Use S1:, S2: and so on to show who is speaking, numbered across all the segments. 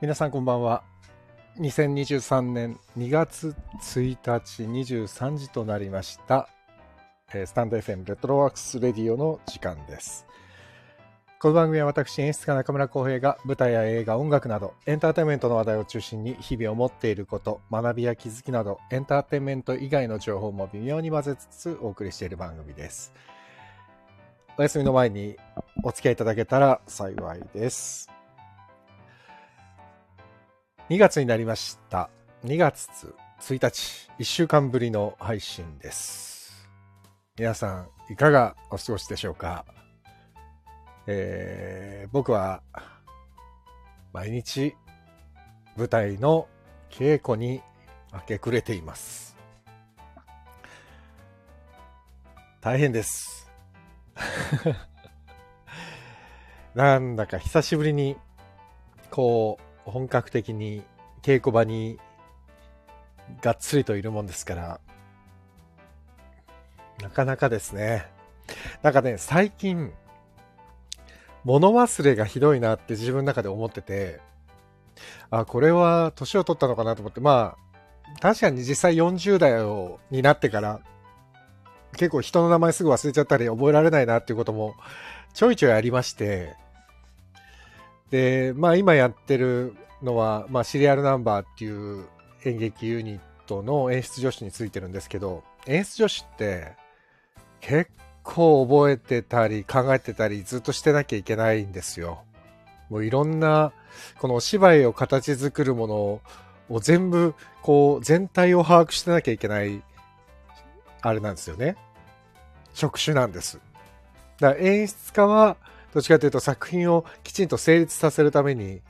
S1: 皆さんこんばんは。2023年2月1日23時となりました。えースタンド FM レトロワークスレディオの時間です。この番組は私演出家中村浩平が舞台や映画、音楽などエンターテインメントの話題を中心に日々思っていること、学びや気づきなどエンターテインメント以外の情報も微妙に混ぜつつお送りしている番組です。お休みの前にお付き合いいただけたら幸いです。2月になりました。2月1日、1週間ぶりの配信です。皆さん、いかがお過ごしでしょうか？えー僕は、毎日、舞台の稽古に明け暮れています。大変です。なんだか久しぶりに、こう、本格的に稽古場にがっつりといるもんですから、なかなかですね。なんかね、最近、物忘れがひどいなって自分の中で思ってて、あ、これは年を取ったのかなと思って、まあ、確かに実際40代をになってから、結構人の名前すぐ忘れちゃったり覚えられないなっていうこともちょいちょいありまして、で、まあ今やってるのは、まあシリアルナンバーっていう演劇ユニットの演出助手についてるんですけど、演出助手って結構覚えてたり考えてたりずっとしてなきゃいけないんですよ。もういろんな、このお芝居を形作るものを全部、こう全体を把握してなきゃいけない、あれなんですよね。職種なんです。だから演出家は、どっちかというと作品をきちんと成立させるために、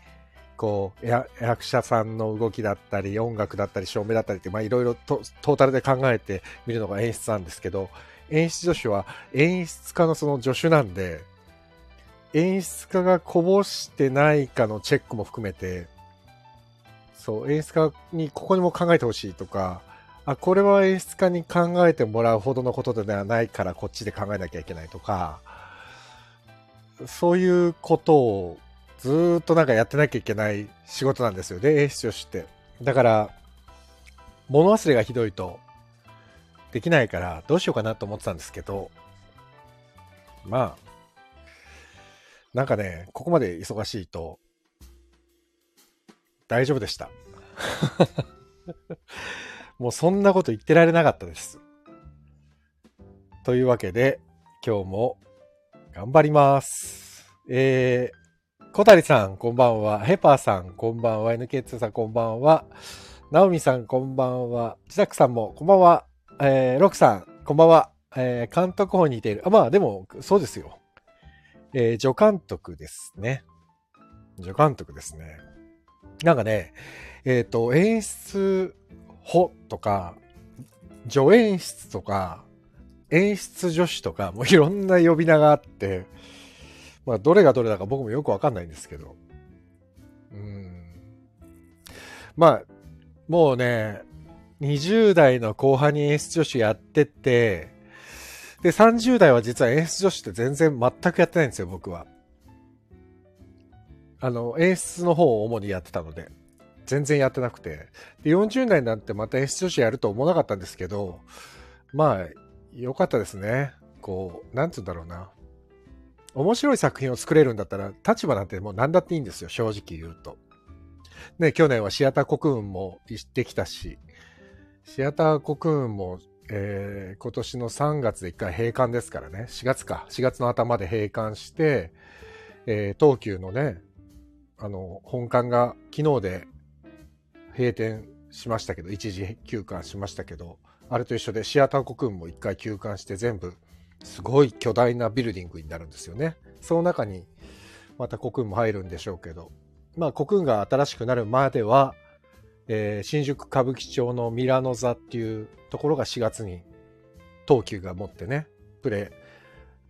S1: こう、役者さんの動きだったり、音楽だったり、照明だったりって、まあいろいろトータルで考えてみるのが演出なんですけど、演出助手は演出家のその助手なんで、演出家がこぼしてないかのチェックも含めて、そう、演出家にここにも考えてほしいとか、あ、これは演出家に考えてもらうほどのことではないからこっちで考えなきゃいけないとか、そういうことをずっとなんかやってなきゃいけない仕事なんですよね、演出助手って。だから、物忘れがひどいとできないからどうしようかなと思ってたんですけど、まあ、なんかね、ここまで忙しいと大丈夫でした。もうそんなこと言ってられなかったです。というわけで、今日も頑張ります。えー、小谷さん、こんばんは。ヘパーさん、こんばんは。NK2 さん、こんばんは。ナオミさん、こんばんは。ジザックさんも、こんばんは。えー、ロクさん、こんばんは。えー、監督方にいている。あ、まあ、でも、そうですよ。えー、助監督ですね。助監督ですね。なんかね、えっ、と、演出補とか、助演出とか、演出助手とか、もういろんな呼び名があって、まあ、どれがどれだか僕もよくわかんないんですけど。うん。まあ、もうね、20代の後半に演出助手やってて、で、30代は実は演出助手って全然全くやってないんですよ、僕は。あの、演出の方を主にやってたので、全然やってなくて。で、40代になってまた演出助手やると思わなかったんですけど、まあ、良かったですね。こう、なんつうんだろうな。面白い作品を作れるんだったら、立場なんてもう何だっていいんですよ、正直言うと。ね、去年はシアター国運も行ってきたし、シアター国運も、えー今年の3月で一回閉館ですからね、4月か、4月の頭で閉館して、えー東急のね、あの、本館が昨日で閉店しましたけど、一時休館しましたけど、あれと一緒でシアター国運も一回休館して全部すごい巨大なビルディングになるんですよね。その中にまた国運も入るんでしょうけど、まあ国運が新しくなるまでは、えー新宿歌舞伎町のミラノ座っていうところが4月に東急が持ってね、プレ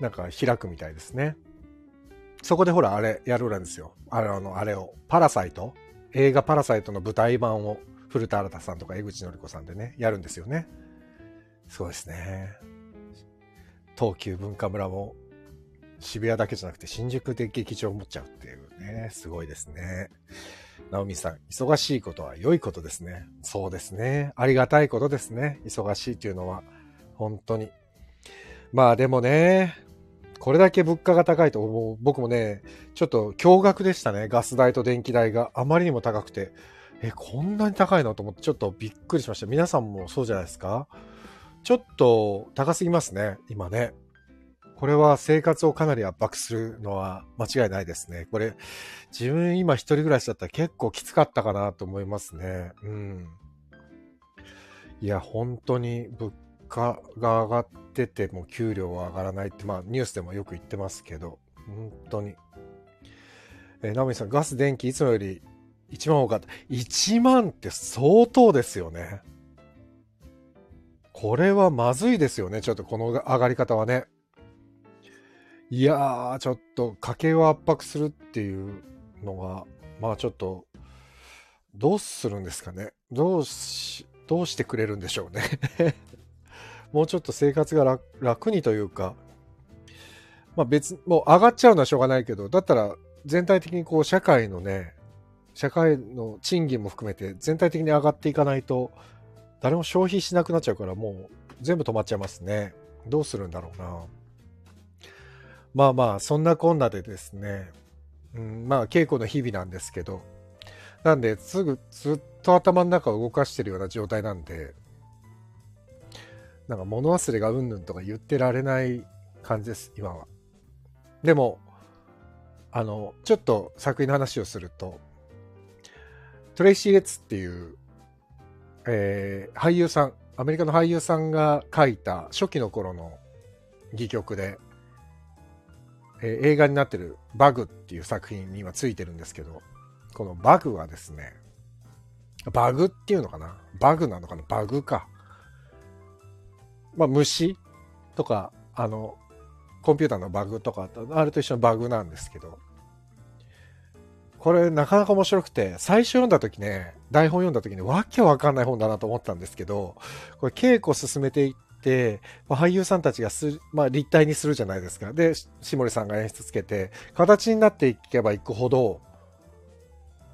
S1: イ、なんか開くみたいですね。そこでほら、あれやるなんですよ。あれあの、あれを。パラサイト映画パラサイトの舞台版を古田新さんとか江口のり子さんでね、やるんですよね。そうですね。東急文化村も渋谷だけじゃなくて新宿で劇場を持っちゃうっていうね、すごいですね。ナオミさん、忙しいことは良いことですね。そうですね。ありがたいことですね。忙しいというのは。本当に。まあでもね、これだけ物価が高いと、もう僕もね、ちょっと驚愕でしたね。ガス代と電気代があまりにも高くて。え、こんなに高いの？と思ってちょっとびっくりしました。皆さんもそうじゃないですかちょっと高すぎますね、今ね。これは生活をかなり圧迫するのは間違いないですね。これ、自分今一人暮らしだったら結構きつかったかなと思いますね。うん。いや、本当に物価が上がってても給料は上がらないって、まあニュースでもよく言ってますけど、本当に。えー、ナオミさん、ガス、電気いつもより1万多かった。1万って相当ですよね。これはまずいですよね。ちょっとこの上がり方はね。いやー、ちょっと家計を圧迫するっていうのが、まあちょっと、どうするんですかね。どうし、どうしてくれるんでしょうね。もうちょっと生活が楽にというか、まあ別、もう上がっちゃうのはしょうがないけど、だったら全体的にこう社会のね、社会の賃金も含めて全体的に上がっていかないと、誰も消費しなくなっちゃうからもう全部止まっちゃいますね。どうするんだろうな。まあまあ、そんなこんなでですね、うん、まあ稽古の日々なんですけど、なんですぐずっと頭の中を動かしてるような状態なんで、なんか物忘れがうんぬんとか言ってられない感じです、今は。でも、あの、ちょっと作品の話をすると、トレイシー・レッツっていう、えー、俳優さん、アメリカの俳優さんが書いた初期の頃の戯曲で、えー、映画になってるバグっていう作品に今ついてるんですけど、このバグはですね、バグっていうのかな？バグなのかな？バグか。まあ虫とか、あの、コンピューターのバグとか、あれと一緒のバグなんですけど、これなかなか面白くて、最初読んだ時ね、台本読んだ時にわけわかんない本だなと思ったんですけど、これ稽古進めていって、まあ、俳優さんたちがす、まあ、立体にするじゃないですか。で、志森さんが演出つけて、形になっていけばいくほど、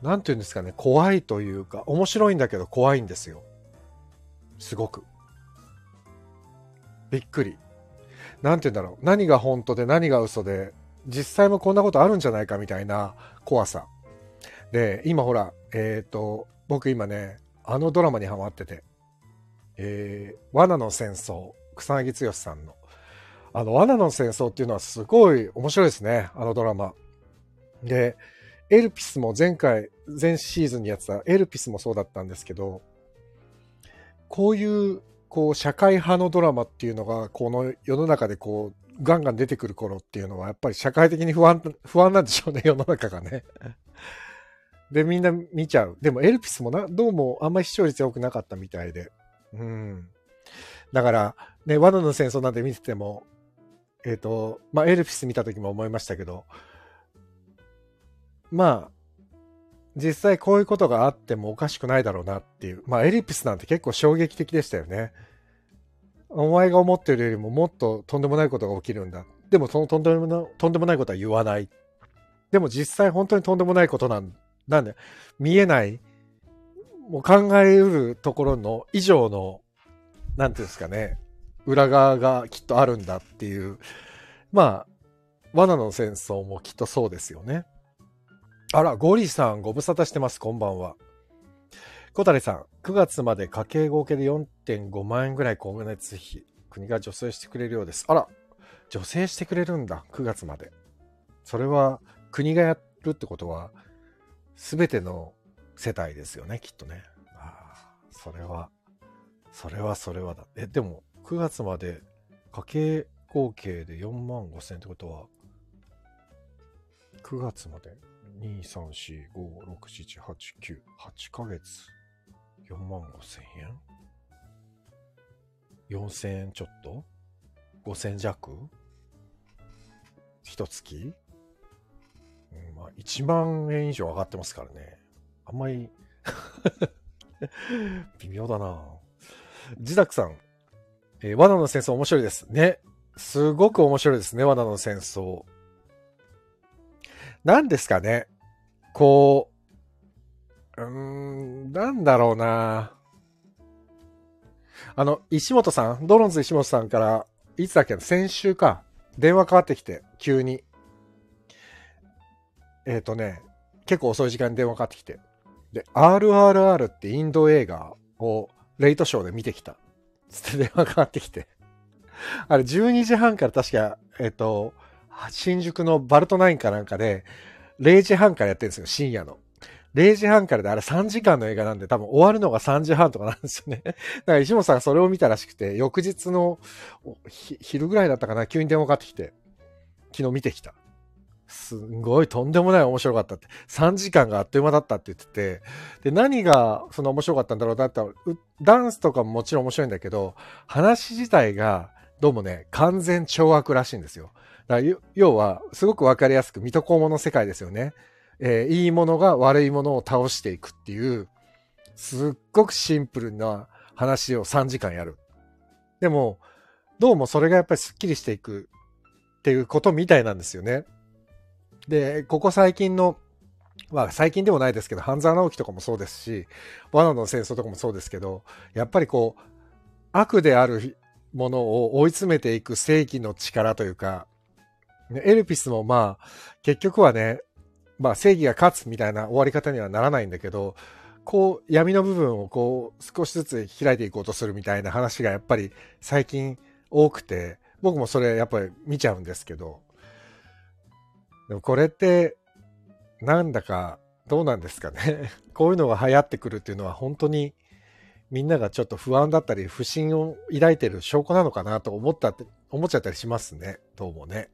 S1: なんて言うんですかね、怖いというか、面白いんだけど怖いんですよ。すごく。びっくり。なんて言うんだろう。何が本当で何が嘘で、実際もこんなことあるんじゃないかみたいな怖さ。で、今ほら、えっ、ー、と、僕今ね、あのドラマにハマってて、えー、罠の戦争、草薙剛さんの。あの、罠の戦争っていうのはすごい面白いですね、あのドラマ。で、エルピスも前回、前シーズンにやってたエルピスもそうだったんですけど、こういう、こう、社会派のドラマっていうのが、この世の中でこう、ガンガン出てくる頃っていうのは、やっぱり社会的に不安、不安なんでしょうね、世の中がね。で、みんな見ちゃう。でも、エルピスもな、どうもあんまり視聴率良くなかったみたいで。うん。だから、ね、罠の戦争なんて見てても、えっ、ー、と、まあ、エルピス見た時も思いましたけど、まあ、実際こういうことがあってもおかしくないだろうなっていう。まあ、エルピスなんて結構衝撃的でしたよね。お前が思ってるよりももっととんでもないことが起きるんだ。でもそのとんでもないことは言わない。でも実際本当にとんでもないことなんなんで、見えない、もう考えうるところの以上の、なんていうんですかね、裏側がきっとあるんだっていう、まあ、罠の戦争もきっとそうですよね。あら、ゴリさんご無沙汰してます、こんばんは。小谷さん、9月まで家計合計で4.5万円ぐらい光熱費、国が助成してくれるようです。あら、助成してくれるんだ、9月まで。それは国がやるってことは、すべての世帯ですよね、きっとね。ああ、それは、それはそれはだ。え、でも、9月まで家計合計で4万5千ってことは、9月まで？2、3、4、5、6、7、8、9、8ヶ月。4万5千円 ?4 千円ちょっと ?5 千弱？一月、うん、まあ、1万円以上上がってますからね。あんまり 微妙だな自宅さん、えー、罠の戦争面白いです。ね。すごく面白いですね、罠の戦争。何ですかね。こう、うーん、なんだろうな。あの、石本さん、ドロンズ石本さんから、いつだっけ？先週か、電話かかってきて、急に。えっ、ー、とね、結構遅い時間に電話かかってきて。で、RRR ってインド映画をレイトショーで見てきた。つって電話かかってきて。あれ12時半から確か、えっ、ー、と、新宿のバルトナインかなんかで、0時半からやってるんですよ、深夜の。0時半からで、あれ3時間の映画なんで、多分終わるのが3時半とかなんですよね。だから石本さんがそれを見たらしくて、翌日の昼ぐらいだったかな、急に電話かかってきて、昨日見てきた。すんごいとんでもない面白かったって。3時間があっという間だったって言ってて。で、何がその面白かったんだろうなってダンスとかももちろん面白いんだけど、話自体がどうもね、完全懲悪らしいんですよ。だから要は、すごくわかりやすく、水戸黄門の世界ですよね。えー、いいものが悪いものを倒していくっていう、すっごくシンプルな話を3時間やる。でも、どうもそれがやっぱりスッキリしていくっていうことみたいなんですよね。で、ここ最近の、まあ最近でもないですけど、半沢直樹とかもそうですし、罠の戦争とかもそうですけど、やっぱりこう、悪であるものを追い詰めていく正義の力というか、エルピスもまあ、結局はね、まあ正義が勝つみたいな終わり方にはならないんだけど、こう闇の部分をこう少しずつ開いていこうとするみたいな話がやっぱり最近多くて、僕もそれやっぱり見ちゃうんですけど、でもこれってなんだかどうなんですかね。こういうのが流行ってくるっていうのは本当にみんながちょっと不安だったり不信を抱いてる証拠なのかなと思ったって、思っちゃったりしますね。どうもね。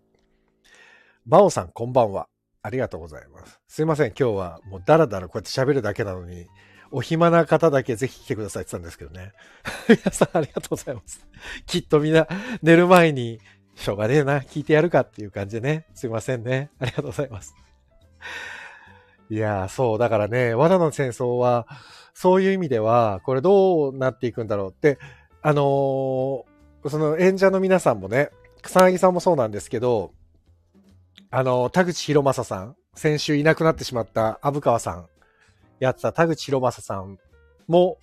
S1: バオさんこんばんは。ありがとうございます。すいません、今日はもうダラダラこうやって喋るだけなのに、お暇な方だけぜひ来てくださいって言ったんですけどね。皆さんありがとうございます。きっとみんな寝る前に、しょうがねえな、聞いてやるかっていう感じでね。すいませんね。ありがとうございます。いやー、そう、だからね、罠の戦争は、そういう意味では、これどうなっていくんだろうって、あのー、その演者の皆さんもね、草薙さんもそうなんですけど、あの、田口博正さん、先週いなくなってしまった虻川さん、やってた田口博正さんも、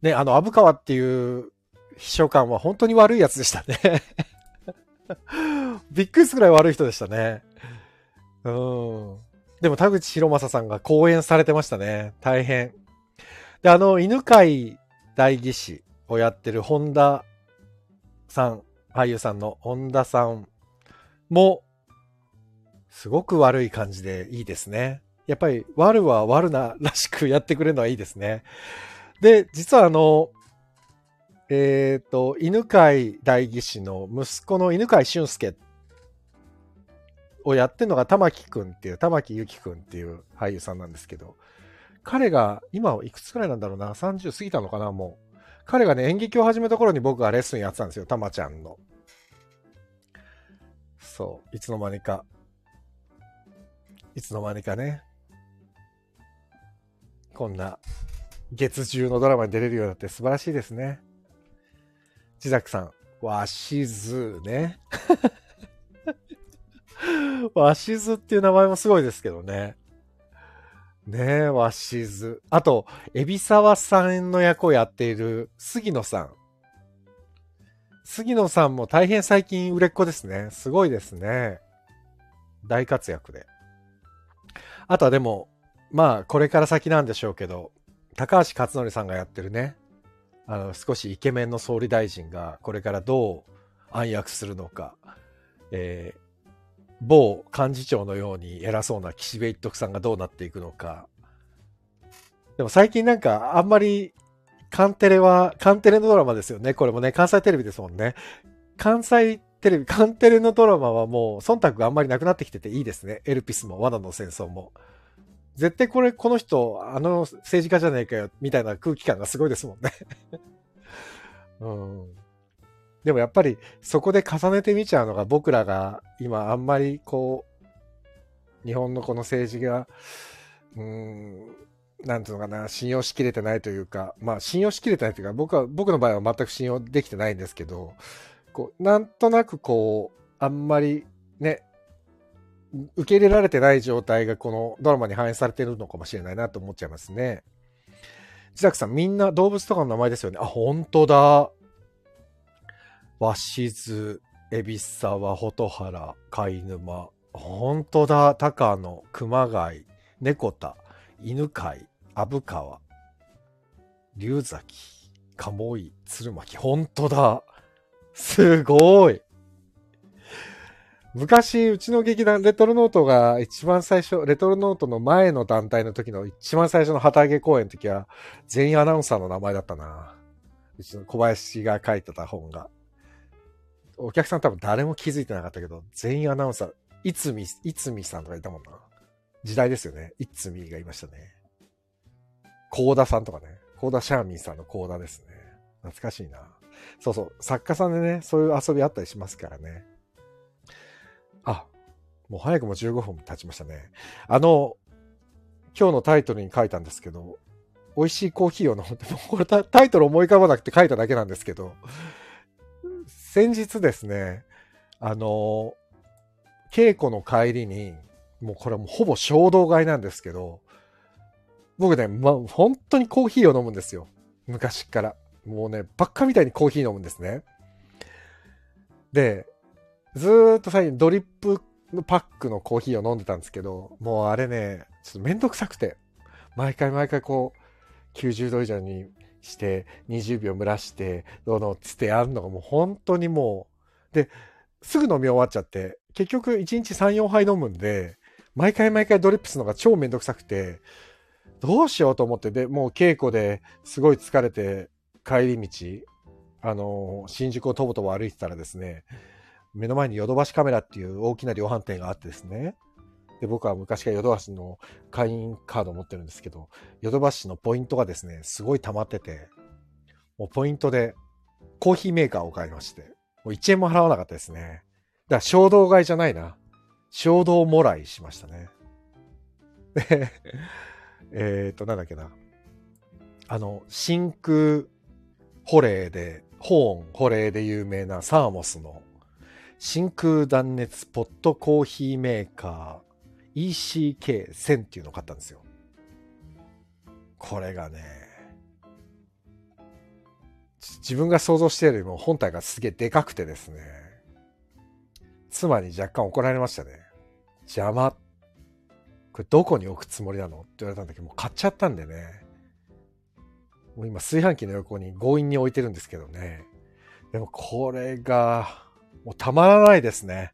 S1: ね、あの、虻川っていう秘書官は本当に悪いやつでしたね びっくりするぐらい悪い人でしたね。うん。でも田口博正さんが講演されてましたね。大変。で、あの、犬飼代議士をやってる本田さん、俳優さんの本田さんも、すごく悪い感じでいいですね。やっぱり悪は悪ならしくやってくれるのはいいですね。で、実はあの、えっ、ー、と、犬飼代議士の息子の犬飼俊介をやってるのが玉木くんっていう、玉木ゆきくんっていう俳優さんなんですけど、彼が今いくつくらいなんだろうな、30過ぎたのかな、もう。彼がね、演劇を始めた頃に僕がレッスンやってたんですよ、たまちゃんの。そう、いつの間にか。いつの間にかね、こんな月中のドラマに出れるようになって素晴らしいですね。自作さん、わしずね。わしずっていう名前もすごいですけどね。ねえ、わしず。あと、海老沢さんの役をやっている杉野さん。杉野さんも大変最近売れっ子ですね。すごいですね。大活躍で。あとはでも、まあ、これから先なんでしょうけど、高橋克典さんがやってるね、あの、少しイケメンの総理大臣が、これからどう暗躍するのか、えー、某幹事長のように偉そうな岸辺一徳さんがどうなっていくのか。でも最近なんか、あんまり、カンテレは、カンテレのドラマですよね。これもね、関西テレビですもんね。関西テレビ、カンテレのドラマはもう忖度があんまりなくなってきてていいですね。エルピスも罠の戦争も。絶対これ、この人、あの政治家じゃねえかよ、みたいな空気感がすごいですもんね うん。でもやっぱりそこで重ねてみちゃうのが僕らが今あんまりこう、日本のこの政治が、うーん、なんていうのかな、信用しきれてないというか、まあ信用しきれてないというか、僕は、僕の場合は全く信用できてないんですけど、こう、なんとなくこう、あんまりね、受け入れられてない状態がこのドラマに反映されてるのかもしれないなと思っちゃいますね。自宅さん、みんな動物とかの名前ですよね。あ、本当だ。鷲津、恵比寿沢、蛍原、貝沼。本当だ。高野、熊谷、猫田、犬飼、虻川、龍崎、鴨居、鶴巻。本当だ。すごい。昔、うちの劇団、レトロノートが一番最初、レトロノートの前の団体の時の一番最初の旗揚げ公演の時は、全員アナウンサーの名前だったな。うちの小林が書いてた本が。お客さん多分誰も気づいてなかったけど、全員アナウンサー、いつみ、いつみさんとかいたもんな。時代ですよね。いつみがいましたね。コーダさんとかね。コーダシャーミンさんのコーダですね。懐かしいな。そうそう。作家さんでね、そういう遊びあったりしますからね。あ、もう早くも15分経ちましたね。あの、今日のタイトルに書いたんですけど、美味しいコーヒーを飲んで、もこれタイトル思い浮かばなくて書いただけなんですけど、先日ですね、あの、稽古の帰りに、もうこれはもうほぼ衝動買いなんですけど、僕ね、ま、本当にコーヒーを飲むんですよ。昔から。もうね、ばっかみたいにコーヒー飲むんですね。で、ずっと最近ドリップパックのコーヒーを飲んでたんですけど、もうあれね、ちょっとめんどくさくて、毎回毎回こう、90度以上にして20秒蒸らして、どうのつってやるのがもう本当にもう、で、すぐ飲み終わっちゃって、結局1日3、4杯飲むんで、毎回毎回ドリップするのが超めんどくさくて、どうしようと思って、で、もう稽古ですごい疲れて帰り道、あの、新宿をとぼとぼ歩いてたらですね、目の前にヨドバシカメラっていう大きな量販店があってですね、で、僕は昔からヨドバシの会員カードを持ってるんですけど、ヨドバシのポイントがですね、すごい溜まってて、もうポイントでコーヒーメーカーを買いまして、もう1円も払わなかったですね。だから衝動買いじゃないな。衝動もらいしましたね。で、えっと、なんだっけな。あの、真空保冷で、保温保冷で有名なサーモスの真空断熱ポットコーヒーメーカー ECK1000 っていうのを買ったんですよ。これがね、自分が想像しているよりも本体がすげえでかくてですね、妻に若干怒られましたね。邪魔。これどこに置くつもりなの？って言われたんだけど、もう買っちゃったんでね。もう今炊飯器の横に強引に置いてるんですけどね。でもこれが、もうたまらないですね。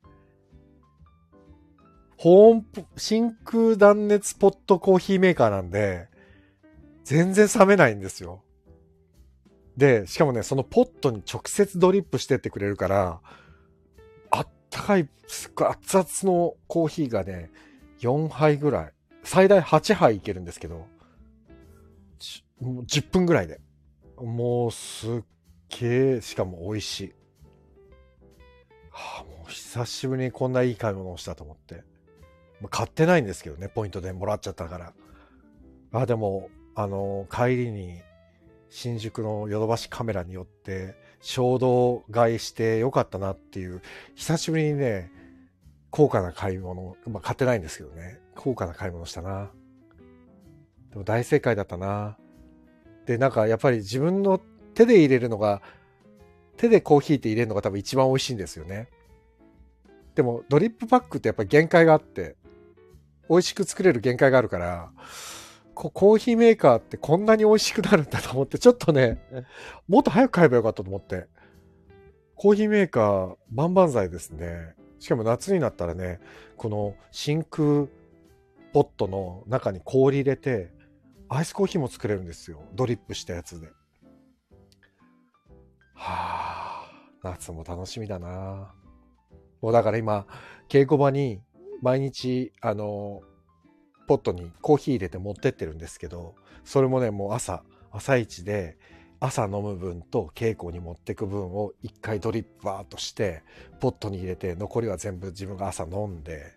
S1: 保温、真空断熱ポットコーヒーメーカーなんで、全然冷めないんですよ。で、しかもね、そのポットに直接ドリップしてってくれるから、あったかい、すっごい熱々のコーヒーがね、4杯ぐらい、最大8杯いけるんですけど、10分ぐらいで。もうすっげえ、しかも美味しい。はあ、もう久しぶりにこんないい買い物をしたと思って。買ってないんですけどね、ポイントでもらっちゃったから。あ、でも、あの、帰りに新宿のヨドバシカメラによって衝動買いしてよかったなっていう、久しぶりにね、高価な買い物、まあ買ってないんですけどね、高価な買い物したな。でも大正解だったな。で、なんかやっぱり自分の手で入れるのが、手でコーヒーって入れるのが多分一番美味しいんですよね。でもドリップパックってやっぱり限界があって、美味しく作れる限界があるから、コーヒーメーカーってこんなに美味しくなるんだと思って、ちょっとね、もっと早く買えばよかったと思って。コーヒーメーカー、万々歳ですね。しかも夏になったらね、この真空ポットの中に氷入れて、アイスコーヒーも作れるんですよ。ドリップしたやつで。はあ、夏も楽しみだな。もうだから今、稽古場に毎日、あの、ポットにコーヒー入れて持ってってるんですけど、それもね、もう朝、朝一で、朝飲む分と稽古に持ってく分を一回ドリップバーとして、ポットに入れて、残りは全部自分が朝飲んで、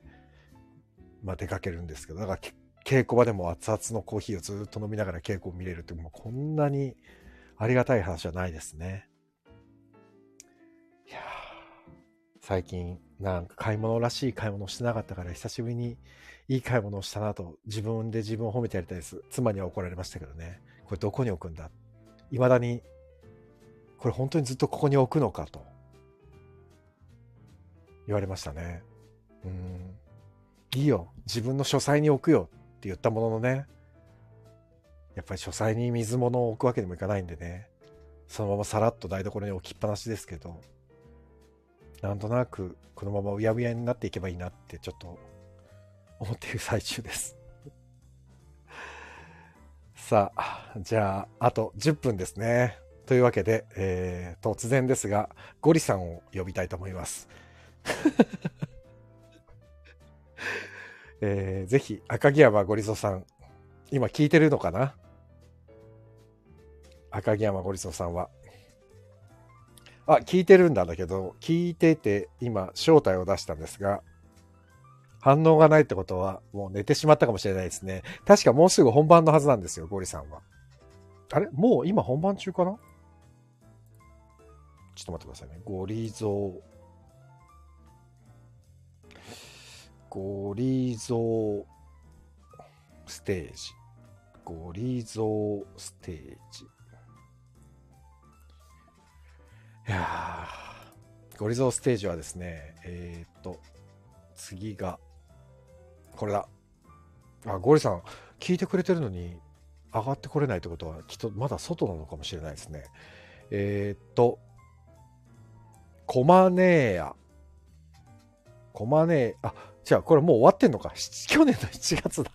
S1: まあ出かけるんですけど、だから稽古場でも熱々のコーヒーをずっと飲みながら稽古を見れるって、もうこんなにありがたい話はないですね。最近、なんか買い物らしい買い物をしてなかったから、久しぶりにいい買い物をしたなと、自分で自分を褒めてやりたいです。妻には怒られましたけどね。これどこに置くんだ？未だに、これ本当にずっとここに置くのかと、言われましたね。うん。いいよ。自分の書斎に置くよって言ったもののね、やっぱり書斎に水物を置くわけにもいかないんでね、そのままさらっと台所に置きっぱなしですけど、なんとなくこのままうやうやになっていけばいいなってちょっと思っている最中です。さあ、じゃあ、あと10分ですね。というわけで、えー、突然ですが、ゴリさんを呼びたいと思います。えー、ぜひ、赤城山ゴリゾさん、今聞いてるのかな？赤城山ゴリゾさんは。あ、聞いてるんだけど、聞いてて、今、正体を出したんですが、反応がないってことは、もう寝てしまったかもしれないですね。確かもうすぐ本番のはずなんですよ、ゴリさんは。あれ？もう今本番中かな？ちょっと待ってくださいね。ゴリゾー。ゴリゾーステージ。ゴリゾーステージ。いや、ゴリゾーステージはですね、えー、っと、次が、これだ。あ、ゴリさん、聞いてくれてるのに、上がってこれないってことは、きっとまだ外なのかもしれないですね。えー、っと、コマネーヤ。コマネー、あ、じゃあこれもう終わってんのか。去年の1月だ。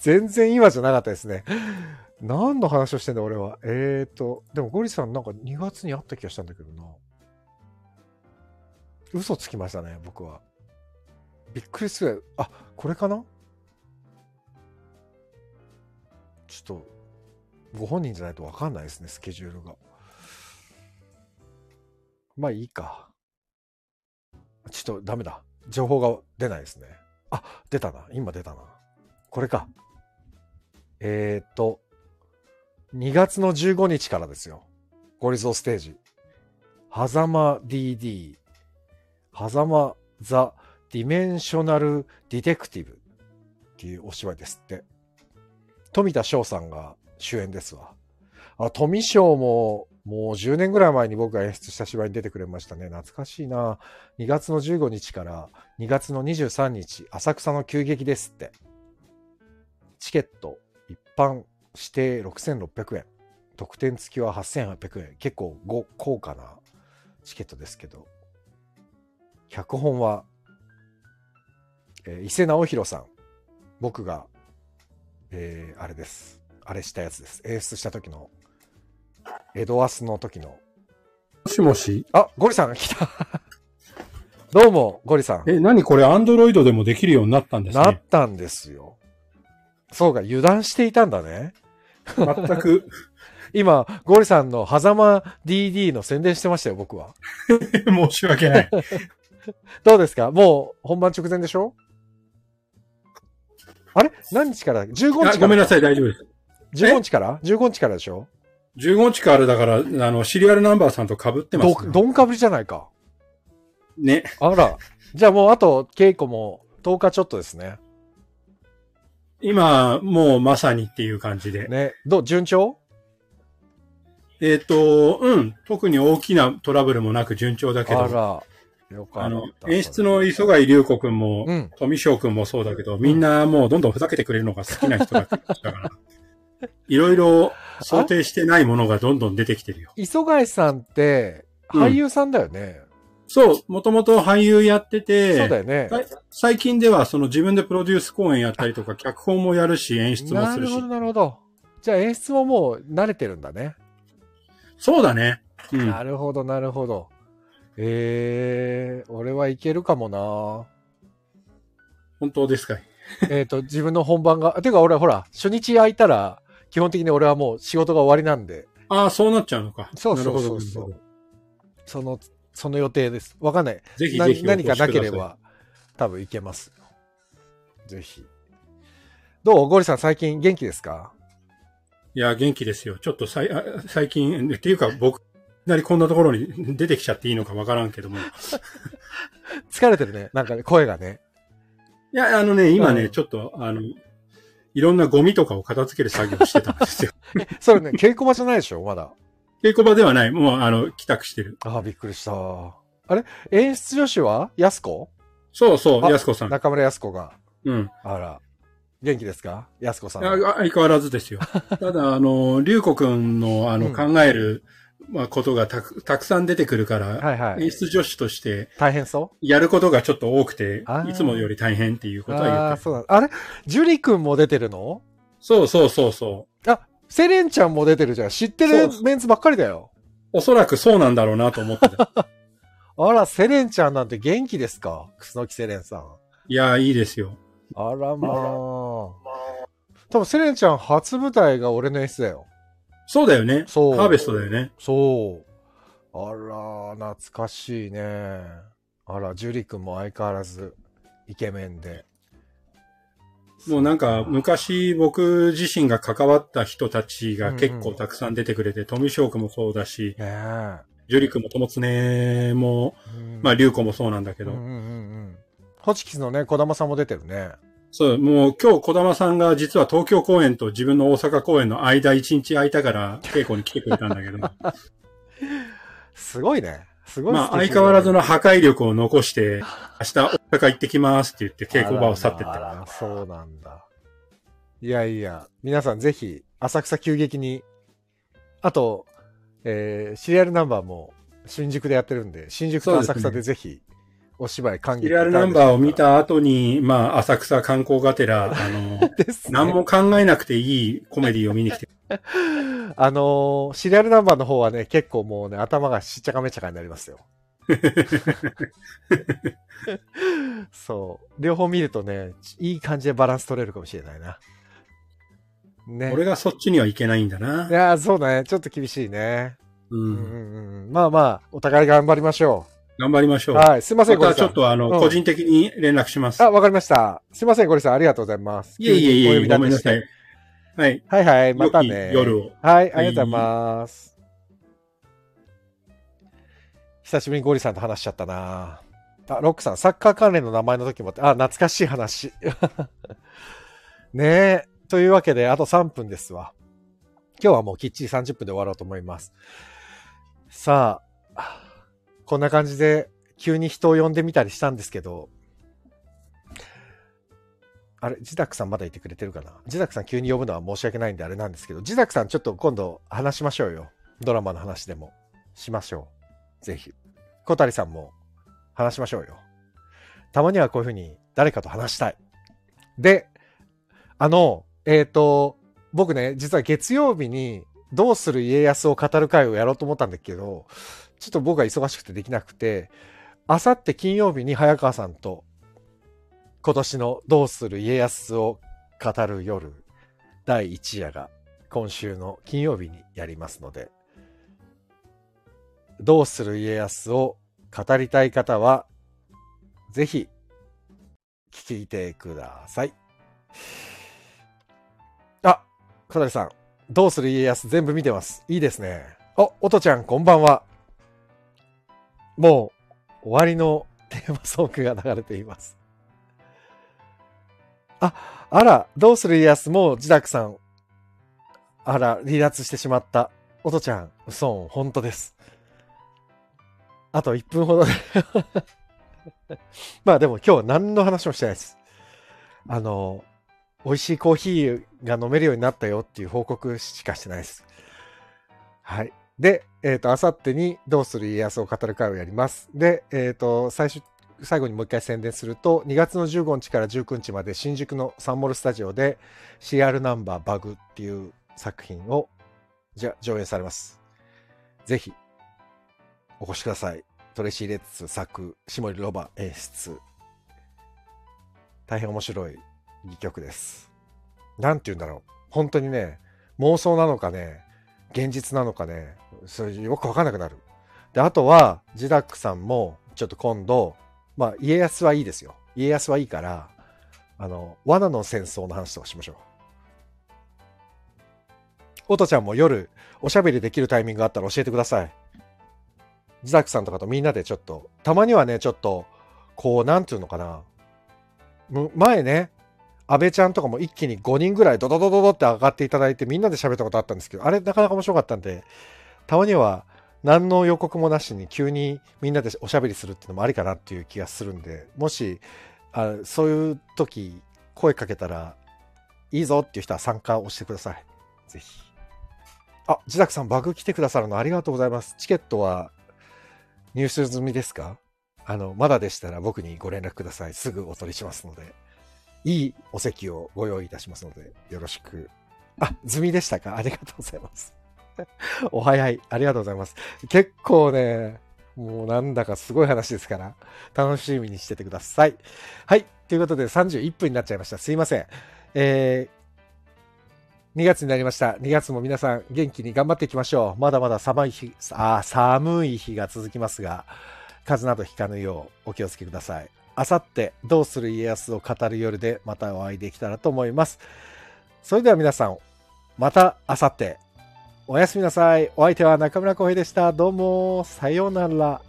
S1: 全然今じゃなかったですね。何の話をしてんだ俺は。えーと、でもゴリさんなんか2月に会った気がしたんだけどな。嘘つきましたね、僕は。びっくりする。あ、これかな？ちょっと、ご本人じゃないとわかんないですね、スケジュールが。まあいいか。ちょっとダメだ。情報が出ないですね。あ、出たな。今出たな。これか。えー、っと、2月の15日からですよ。ゴリゾーステージ。狭間 DD。狭間ザ・ディメンショナル・ディテクティブっていうお芝居ですって。富田翔さんが主演ですわ。あ、富翔ももう10年ぐらい前に僕が演出した芝居に出てくれましたね。懐かしいな。2月の15日から2月の23日、浅草の急激ですって。チケット、一般指定6600円。特典付きは8800円。結構ご高価なチケットですけど。脚本は、えー伊勢直弘さん。僕が、えーあれです。あれしたやつです。演出した時の、エドアスの時の。
S2: もしもし？
S1: あ、ゴリさんが来た。どうも、ゴリさん。
S2: え、何これ、アンドロイドでもできるようになったんですね。
S1: なったんですよ。そうか、油断していたんだね。
S2: 全く、
S1: 今、ゴリさんの狭間 DD の宣伝してましたよ、僕は。
S2: 申し訳ない。
S1: どうですか？もう本番直前でしょ？あれ？何日から？だ ?15 日から？
S2: あごめんなさい、大丈夫です。
S1: 15日から ?15 日からでしょ
S2: ？15日からだから、あの、シリアルナンバーさんと被ってます、
S1: ど、どんかぶりじゃないか。
S2: ね。
S1: あら。じゃあもうあと稽古も10日ちょっとですね。
S2: 今、もうまさにっていう感じで。
S1: ね。どう順調？
S2: えっ、と、うん、特に大きなトラブルもなく順調だけど、
S1: あら。よかった。
S2: あの、演出の磯貝龍子くんも、
S1: うん。
S2: 富翔くんもそうだけど、みんなもうどんどんふざけてくれるのが好きな人だから、いろいろ想定してないものがどんどん出てきてるよ。
S1: 磯貝さんって俳優さんだよね。
S2: そう、もともと俳優やってて、
S1: そうだよね。
S2: はい最近ではその自分でプロデュース公演やったりとか、脚本もやるし、演出もするし
S1: なるほど、。なるほど。じゃあ演出ももう慣れてるんだね。
S2: そうだね。うん。
S1: なるほど、なるほど。えー、俺はいけるかもな
S2: 本当ですかい？
S1: えっと、自分の本番が、てか俺ほら、初日空いたら、基本的に俺はもう仕事が終わりなんで、
S2: ああ、そうなっちゃうのか。
S1: そうそうそう
S2: なるほど
S1: そうその、その予定です。わかんない。
S2: どぜひ
S1: な
S2: ぜひ
S1: 何かなけれ。ば、多分いけますよ。ぜひ。どう？ゴリさん最近元気ですか？
S2: いや、元気ですよ。ちょっとさいあ最近、っていうか 僕なりこんなところに出てきちゃっていいのかわからんけども。
S1: 疲れてるね。なんかね、声がね。
S2: いや、あのね、今ね、
S1: うん
S2: ちょっと、あの、いろんなゴミとかを片付ける作業をしてたんですよ。
S1: それね、稽古場じゃないでしょまだ。
S2: 稽古場ではない。もう、あの、帰宅してる。
S1: ああ、びっくりした。あれ？演出女子は？やすこ
S2: そうそう、
S1: あ
S2: やすこさん。
S1: 中村やすこが。
S2: うん。
S1: あら。元気ですか？やすこさん。
S2: あ相変わらずですよ。ただ、あの、りゅうこくんの、あの、
S1: うん
S2: 考える、まあ、ことがたく、たくさん出てくるから、
S1: はいはい。
S2: 演出女子として、
S1: 大変そう？
S2: やることがちょっと多くていつもより大変っていうことは言ってる。
S1: そうなんあれ？ジュリ君も出てるの？
S2: そうそうそうそう。
S1: あ、セレンちゃんも出てるじゃん。知ってるメンツばっかりだよ。
S2: おそらくそうなんだろうなと思ってた。
S1: あら、セレンちゃんなんて元気ですか？楠木セレンさん。
S2: いやー、いいですよ。
S1: あらまあ。多分セレンちゃん初舞台が俺の S だよ。
S2: そうだよね。
S1: そう
S2: ハーベストだよね。
S1: そう。あら、懐かしいね。あら、ジュリ君も相変わらずイケメンで。
S2: もうなんか、昔僕自身が関わった人たちが結構たくさん出てくれて、富翔くんもそうだし、
S1: ねえ。
S2: ジュリ君も友常も、
S1: うん
S2: まあ、リュウコもそうなんだけど、
S1: うんうんうんうん。ホチキスのね、小玉さんも出てるね。
S2: そう、もう今日小玉さんが実は東京公演と自分の大阪公演の間一日空いたから稽古に来てくれたんだけど、
S1: すごいね。すごい
S2: まあ相変わらずの破壊力を残して、明日大阪行ってきますって言って稽古場を去ってっ
S1: あ
S2: た。
S1: そうなんだ。いやいや、皆さんぜひ、浅草急激に、あと、えーシリアルナンバーも新宿でやってるんで、新宿と浅草でぜひ、お芝居歓迎
S2: シリアルナンバーを見た後に、まあ浅草観光がてら、あの、
S1: ね。
S2: 何も考えなくていいコメディを見に来て、
S1: あのーシリアルナンバーの方はね、結構もうね、頭がしっちゃかめっちゃかになりますよ。そう。両方見るとね、いい感じでバランス取れるかもしれないな。ね。
S2: 俺がそっちには行けないんだ
S1: い
S2: な。
S1: やー、そうだね。ちょっと厳しいね。
S2: う。
S1: うんんうんうん。まあまあ、お互い頑張りましょ
S2: 頑張りましょ
S1: う。
S2: う。
S1: はい。すいません、ゴリさん。
S2: ょっとあの、
S1: うん
S2: 個人的に連絡します。
S1: あ、わかりました。すいません、ゴリさん。ありがとうございます。
S2: いえいえいえ、ごめんなさい。はい。
S1: はいはい、またね。
S2: 夜を。
S1: はい、ありがとうございます。久しぶりにゴリさんと話しちゃったな。あ、ロックさん、サッカー関連の名前の時もあ、懐かしい話。ねえ。というわけで、あと3分ですわ。今日はもうきっちり30分で終わろうと思います。さあ、こんな感じで急に人を呼んでみたりしたんですけど、あれ、ジダクさんまだいてくれてるかな？ジダクさん急に呼ぶのは申し訳ないんであれなんですけど、ジダクさんちょっと今度話しましょうよ。ドラマの話でもしましょう。ぜひ。小谷さんも話しましょうよ。たまにはこういうふうに誰かと話したい。で、あの、えっ、と、僕ね、実は月曜日にどうする家康を語る会をやろうと思ったんだけど、ちょっと僕が忙しくてできなくて、あさって金曜日に早川さんと今年のどうする家康を語る夜第1夜が今週の金曜日にやりますので、どうする家康を語りたい方は、ぜひ聞いてください。あ、小谷さん、どうする家康全部見てます。いいですね。お、おとちゃんこんばんは。もう終わりのテーマソングが流れています。あ、あら、どうする家康も自宅さん。あら、離脱してしまった。おとちゃん、嘘、本当です。あと1分ほどで まあでも今日は何の話もしてないです。あの、美味しいコーヒーが飲めるようになったよっていう報告しかしてないです。はい。で、えっ、と、あさってにどうする家康を語る会をやります。で、えっ、と、最初、最後にもう一回宣伝すると、2月の15日から19日まで新宿のサンモルスタジオで CR ナンバーバグっていう作品をじゃ上映されます。ぜひ、お越しください。トレシー・レッツ作、下森ロバ演出。大変面白い戯曲です。なんて言うんだろう。本当にね、妄想なのかね、現実なのかね、それよくわかんなくなる。で、あとは、ジダックさんも、ちょっと今度、まあ、家康はいいですよ。家康はいいから、あの、罠の戦争の話とかしましょう。おとちゃんも夜、おしゃべりできるタイミングがあったら教えてください。ジダックさんとかとみんなでちょっと、たまにはね、ちょっと、こう、なんていうのかな。前ね、安倍ちゃんとかも一気に5人ぐらいドドドドドって上がっていただいてみんなで喋ったことあったんですけど、あれなかなか面白かったんで、たまには何の予告もなしに急にみんなでおしゃべりするっていうのもありかなっていう気がするんで、もし、あそういう時声かけたらいいぞっていう人は参加をしてください。ぜひ。あ、自宅さんバグ来てくださるのありがとうございます。チケットは入手済みですか？あの、まだでしたら僕にご連絡ください。すぐお取りしますので。いいお席をご用意いたしますので、よろしく。あ、済みでしたか？ありがとうございます。お早い。ありがとうございます。結構ね、もうなんだかすごい話ですから、楽しみにしててください。はい。ということで31分になっちゃいました。すいません。えー、2月になりました。2月も皆さん元気に頑張っていきましょう。まだまだ寒い日、あ寒い日が続きますが、風邪などひかぬようお気をつけください。あさってどうする家康を語る夜でまたお会いできたらと思います。それでは皆さん、またあさっておやすみなさい。お相手は中村浩平でした。どうも、さようなら。